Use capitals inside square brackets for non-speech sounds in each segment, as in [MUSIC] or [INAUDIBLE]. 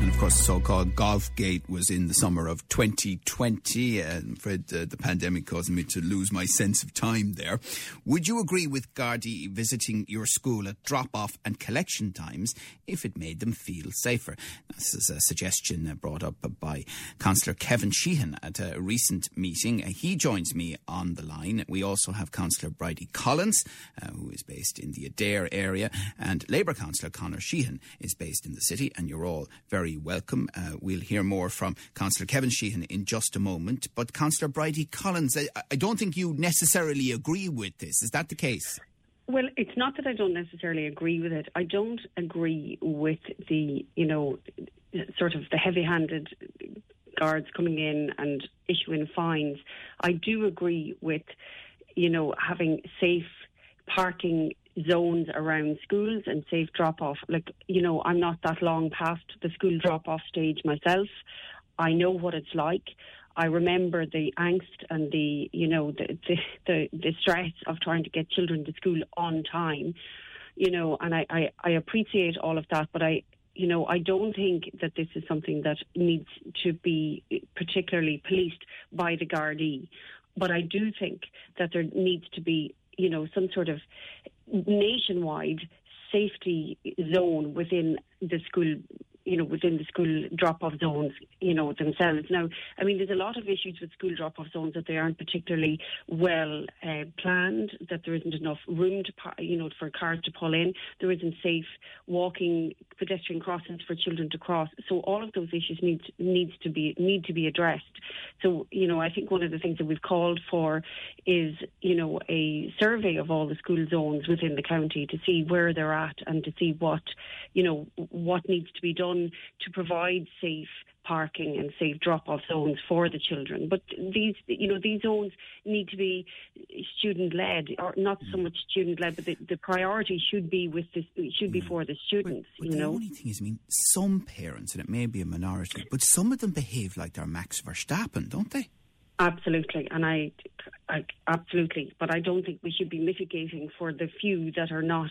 And of course, the so-called golf gate was in the summer of 2020. And I'm uh, the pandemic caused me to lose my sense of time there. Would you agree with Gardaí visiting your school at drop-off and collection times if it made them feel safer? This is a suggestion uh, brought up by Councillor Kevin Sheahan at a recent meeting. Uh, he joins me on the line. We also have Councillor Bridie Collins, uh, who is based in the Adare area, and Labour Councillor Conor Sheehan is based in the city. And you're all very welcome. Uh, we'll hear more from Councillor Kevin Sheahan in just a moment. But Councillor Bridie Collins, I, I don't think you necessarily agree with this. Is that the case? Well, it's not that I don't necessarily agree with it. I don't agree with the, you know, sort of the heavy-handed guards coming in and issuing fines. I do agree with, you know, having safe parking zones around schools and safe drop off. Like, you know, I'm not that long past the school drop off stage myself. I know what it's like. I remember the angst and the, you know, the, the, the, the stress of trying to get children to school on time, you know, and I, I, I appreciate all of that, but I, you know, I don't think that this is something that needs to be particularly policed by the Gardaí. But I do think that there needs to be, you know, some sort of nationwide safety zone within the school you know, within the school drop-off zones, you know, themselves. Now, I mean, there's a lot of issues with school drop-off zones that they aren't particularly well uh, planned, that there isn't enough room to, you know, for cars to pull in, there isn't safe walking pedestrian crossings for children to cross. So all of those issues need needs to be need to be addressed. So, you know, I think one of the things that we've called for is, you know, a survey of all the school zones within the county to see where they're at and to see what, you know, what needs to be done to provide safe parking and safe drop-off zones for the children. But these, you know, these zones need to be student-led, or not so much student-led, but the, the priority should be with this, should be mm. for the students. But, but you the know, only thing is, I mean, some parents, and it may be a minority, but some of them behave like they're Max Verstappen, don't they? Absolutely, and I, I, absolutely, but I don't think we should be mitigating for the few that are not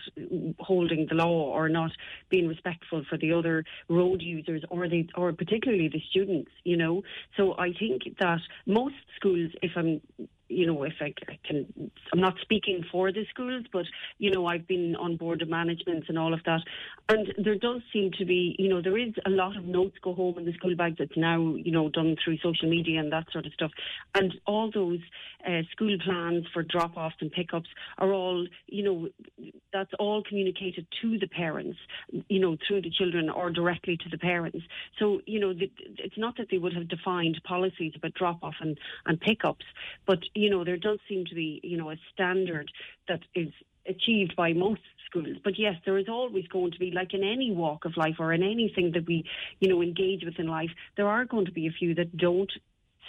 holding the law or not being respectful for the other road users or the or particularly the students. You know, so I think that most schools, if I'm you know, if I, can, I'm not speaking for the schools, but, you know, I've been on board of management and all of that. And there does seem to be, you know, there is a lot of notes go home in the school bag that's now, you know, done through social media and that sort of stuff. And all those uh, school plans for drop offs and pickups are all, you know, that's all communicated to the parents, you know, through the children or directly to the parents. So, you know, the, it's not that they would have defined policies about drop off and, and pickups, but, you know, there does seem to be, you know, a standard that is achieved by most schools. But yes, there is always going to be, like in any walk of life or in anything that we, you know, engage with in life, there are going to be a few that don't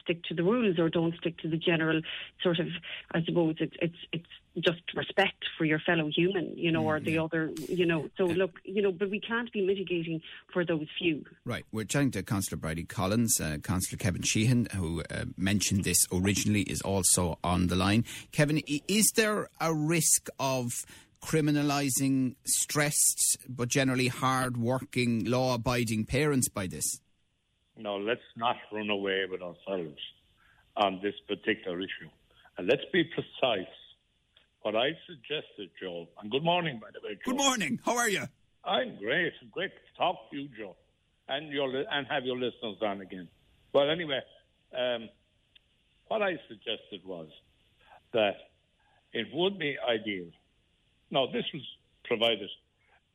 stick to the rules or don't stick to the general sort of, I suppose it's it's it's just respect for your fellow human, you know, or the other, you know. So look, you know, but we can't be mitigating for those few. Right. We're chatting to Councillor Bridie Collins, uh, Councillor Kevin Sheahan, who uh, mentioned this originally, is also on the line. Kevin, is there a risk of criminalising stressed but generally hard-working, law-abiding parents by this? No, let's not run away with ourselves on this particular issue. And let's be precise. What I suggested, Joe, and good morning, by the way, Joe. Good morning. How are you? I'm great. Great to talk to you, Joe, and your and have your listeners on again. Well, anyway, um, what I suggested was that it would be ideal. Now, this was provided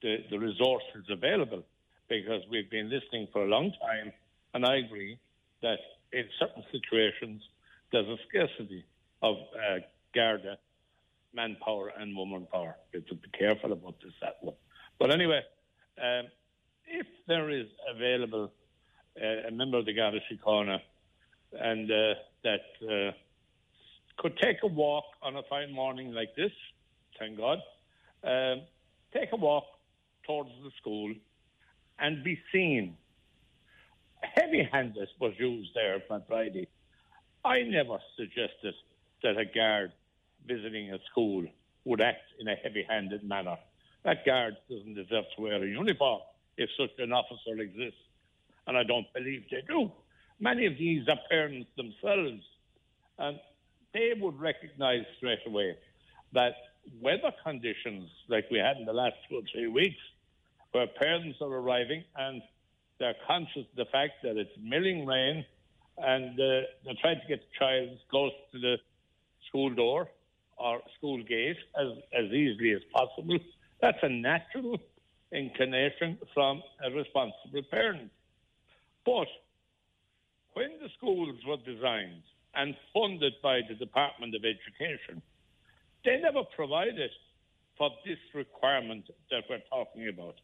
the, the resources available because we've been listening for a long time and I agree that in certain situations, there's a scarcity of uh, Garda manpower and woman power. We have to be careful about this, that one. But anyway, um, if there is available uh, a member of the Garda Síochána and uh, that uh, could take a walk on a fine morning like this, thank God, um, take a walk towards the school and be seen heavy handed was used there on Friday. I never suggested that a guard visiting a school would act in a heavy handed manner. That guard doesn't deserve to wear a uniform if such an officer exists. And I don't believe they do. Many of these are parents themselves, and they would recognize straight away that weather conditions like we had in the last two or three weeks, where parents are arriving and they're conscious of the fact that it's milling rain and uh, they're trying to get the child as close to the school door or school gate as, as easily as possible. That's a natural inclination from a responsible parent. But when the schools were designed and funded by the Department of Education, they never provided for this requirement that we're talking about.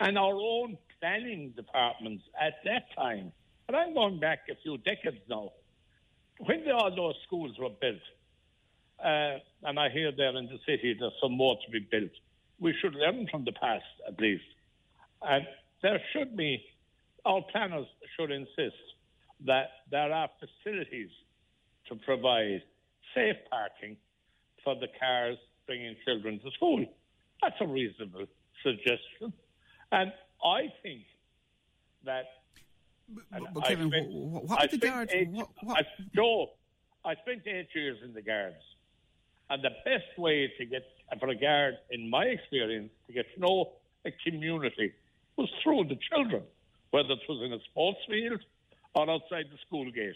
And our own planning departments at that time, and I'm going back a few decades now, when all those schools were built, uh, and I hear there in the city there's some more to be built, we should learn from the past at least. And there should be, our planners should insist that there are facilities to provide safe parking for the cars bringing children to school. That's a reasonable suggestion. And I think that. But, but Kevin, spent, what, would the guards? Eight, what, what? I, Joe, I spent eight years in the guards, and the best way to get for a guard, in my experience, to get to know a community was through the children, whether it was in a sports field or outside the school gate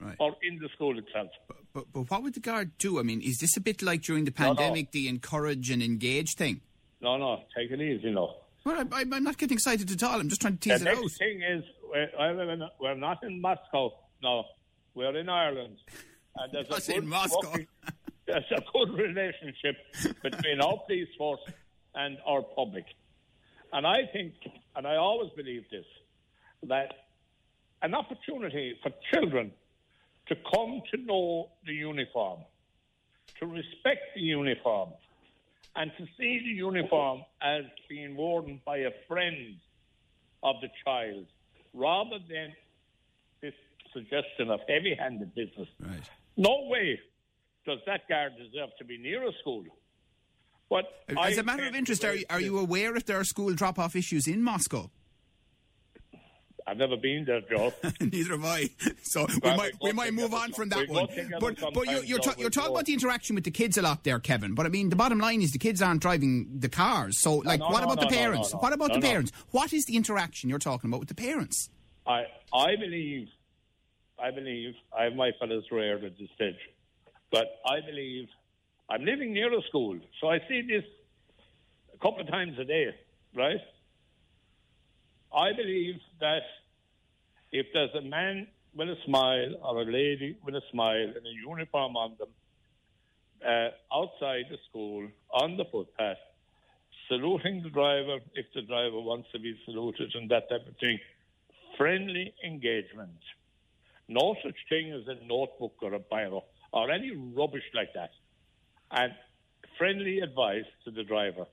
right. or in the school itself. But, but, but, what would the guard do? I mean, is this a bit like during the pandemic, no, no. the encourage and engage thing? No, no, take it easy, no. Well, I, am not getting excited at all. I'm just trying to tease the it out. The next thing is, we're, we're, not in Moscow, no. We're in Ireland. And [LAUGHS] there's a good in Moscow. Working, [LAUGHS] there's a good relationship between our police force and our public. And I think, and I always believe this, that an opportunity for children to come to know the uniform, to respect the uniform, and to see the uniform as being worn by a friend of the child, rather than this suggestion of heavy handed business. Right. No way does that guard deserve to be near a school. But as I a matter of interest, are you, are you aware if there are school drop off issues in Moscow? I've never been there, Joe. [LAUGHS] Neither have I. So we might we might move on from that one. But but you, you're ta- you're talking about the interaction with the kids a lot there, Kevin. But I mean, the bottom line is the kids aren't driving the cars. So like, no, what no, about no, the parents? What about the parents? What is the interaction you're talking about with the parents? I I believe I believe I have my fellows reared at this stage, but I believe I'm living near a school, so I see this a couple of times a day, right? I believe that if there's a man with a smile or a lady with a smile and a uniform on them uh, outside the school on the footpath, saluting the driver if the driver wants to be saluted and that type of thing, friendly engagement. No such thing as a notebook or a biro or any rubbish like that. And friendly advice to the driver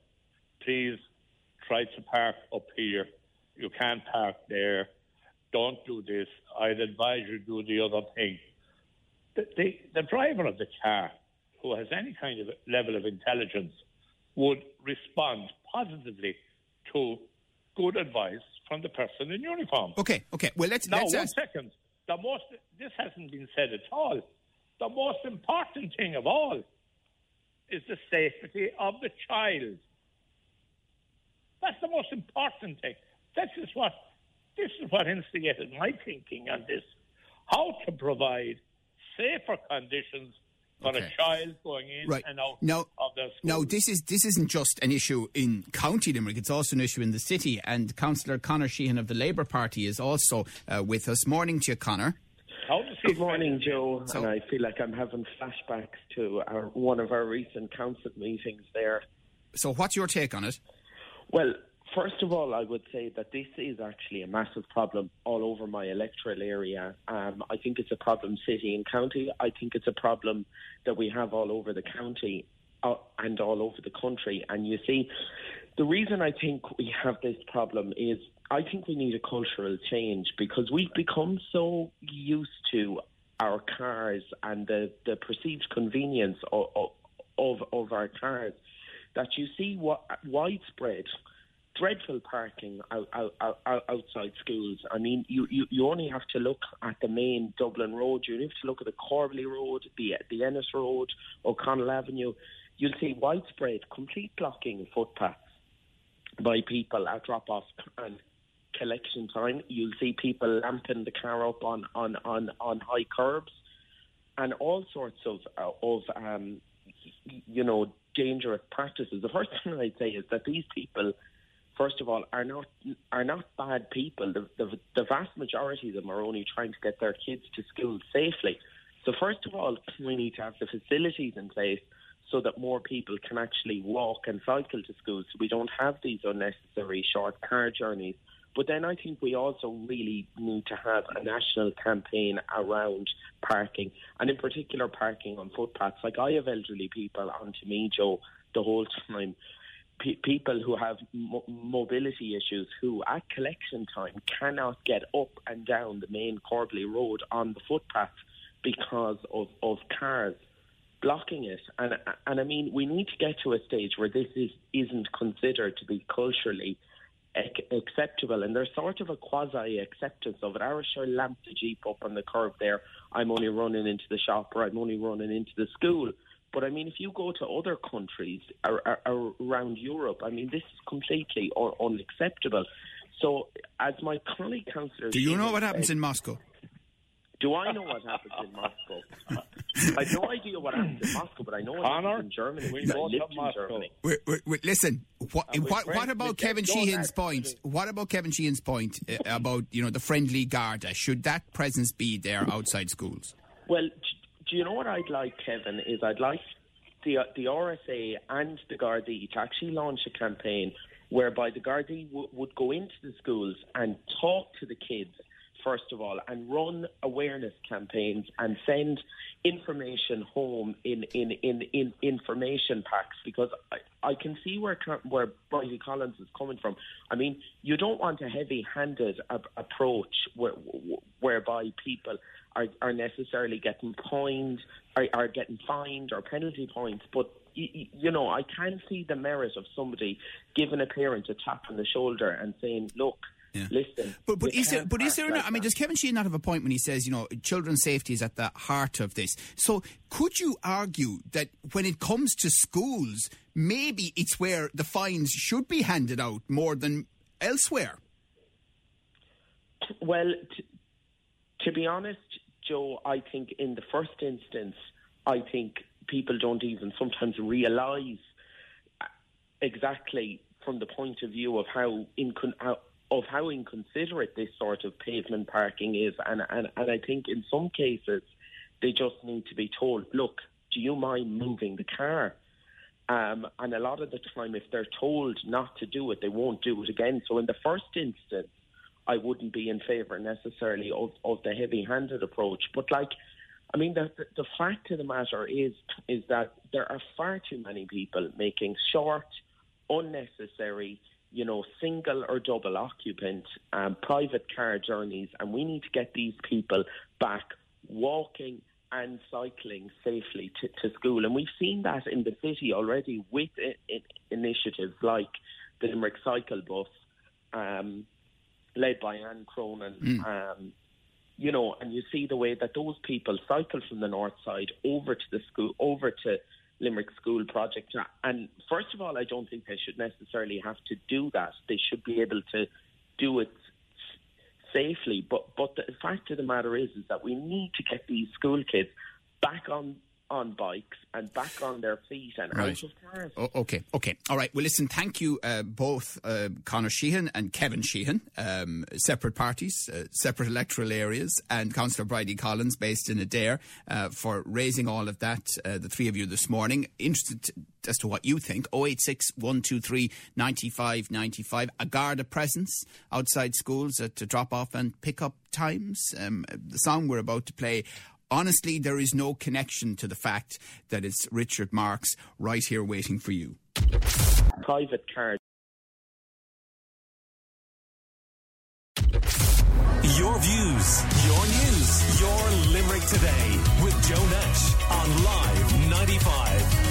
please try to park up here you can't park there. Don't do this. I'd advise you do the other thing. The, the, the driver of the car, who has any kind of level of intelligence, would respond positively to good advice from the person in uniform. Okay, okay. Well, let's now let's one second. The most this hasn't been said at all. The most important thing of all is the safety of the child. That's the most important thing. This is what this is what instigated my thinking on this: how to provide safer conditions for okay. a child going in right. and out now, of their school. Now, this is this isn't just an issue in County Limerick; it's also an issue in the city. And Councillor Conor Sheehan of the Labour Party is also uh, with us. Morning to you, Conor. Good morning, Joe. So, and I feel like I'm having flashbacks to our, one of our recent council meetings there. So, what's your take on it? Well, First of all, I would say that this is actually a massive problem all over my electoral area. Um, I think it's a problem city and county. I think it's a problem that we have all over the county uh, and all over the country. And you see, the reason I think we have this problem is I think we need a cultural change because we've become so used to our cars and the, the perceived convenience of, of, of our cars that you see what widespread dreadful parking out, out, out, outside schools. I mean, you, you, you only have to look at the main Dublin road. You have to look at the Corbally Road, the the Ennis Road, O'Connell Avenue. You'll see widespread, complete blocking of footpaths by people at drop off and collection time. You'll see people lamping the car up on on on, on high curbs, and all sorts of uh, of um, you know dangerous practices. The first [LAUGHS] thing I'd say is that these people first of all, are not are not bad people. The, the, the vast majority of them are only trying to get their kids to school safely. So first of all, we need to have the facilities in place so that more people can actually walk and cycle to school. So we don't have these unnecessary short car journeys. But then I think we also really need to have a national campaign around parking, and in particular parking on footpaths. Like I have elderly people onto me, Joe, the whole time pe- people who have mo- mobility issues who, at collection time, cannot get up and down the main Corbally Road on the footpath because of, of cars blocking it. And and I mean, we need to get to a stage where this is isn't considered to be culturally ac- acceptable, and there's sort of a quasi acceptance of it. I sure lamp the jeep up on the curb there. I'm only running into the shop, or I'm only running into the school. But I mean, if you go to other countries around Europe, I mean, this is completely unacceptable. So, as my colleague councillor, do you know what happens in Moscow? Do I know what happens in Moscow? I have no idea what happens in Moscow, but I know what Conor, happens in Germany. We I lived in Moscow. Germany. Wait, wait, wait, listen, what, what, friends, what about Kevin Sheahan's actually- point? What about Kevin Sheahan's point uh, about you know the friendly Garda? Should that presence be there outside schools? Well, d- do you know what I'd like, Kevin? Is I'd like the the RSA and the Gardaí to actually launch a campaign whereby the Gardaí w- would go into the schools and talk to the kids first of all, and run awareness campaigns and send information home in in, in, in information packs because I, I can see where where Bridie Collins is coming from. I mean, you don't want a heavy-handed a- approach where, whereby people are, are necessarily getting fined, are, are getting fined or penalty points, but you know, I can see the merit of somebody giving a parent a tap on the shoulder and saying, "Look, Yeah. listen." But but is there but is there like I mean does Kevin Sheahan not have a point when he says you know children's safety is at the heart of this? So could you argue that when it comes to schools, maybe it's where the fines should be handed out more than elsewhere? Well, t- to be honest, Joe, I think in the first instance, I think people don't even sometimes realise exactly from the point of view of how, incon- of how inconsiderate this sort of pavement parking is, and, and and I think in some cases they just need to be told, look, do you mind moving the car? Um, and a lot of the time, if they're told not to do it, they won't do it again. So in the first instance, I wouldn't be in favour necessarily of, of the heavy-handed approach. But like, I mean, the, the fact of the matter is is that there are far too many people making short, unnecessary, you know, single or double occupant um, private car journeys, and we need to get these people back walking and cycling safely to, to school. And we've seen that in the city already with initiatives like the Limerick Cycle Bus. Um, led by Anne Cronin. Um, you know, and you see the way that those people cycle from the north side over to the school, over to Limerick School Project. And first of all, I don't think they should necessarily have to do that. They should be able to do it safely. But but the fact of the matter is, is that we need to get these school kids back on on bikes and back on their feet and Right. out of cars. O- okay, okay, all right. Well, listen, thank you uh, both, uh, Conor Sheehan and Kevin Sheahan, um, separate parties, uh, separate electoral areas, and Councillor Bridie Collins, based in Adare, uh, for raising all of that. Uh, the three of you this morning. Interested t- as to what you think. 086 123 95 95. A Garda presence outside schools at drop off and pick up times. Um, the song we're about to play. Honestly, there is no connection to the fact that it's Richard Marx right here waiting for you. Private car Your views, your news, Your Limerick Today with Joe Nash on Live 95.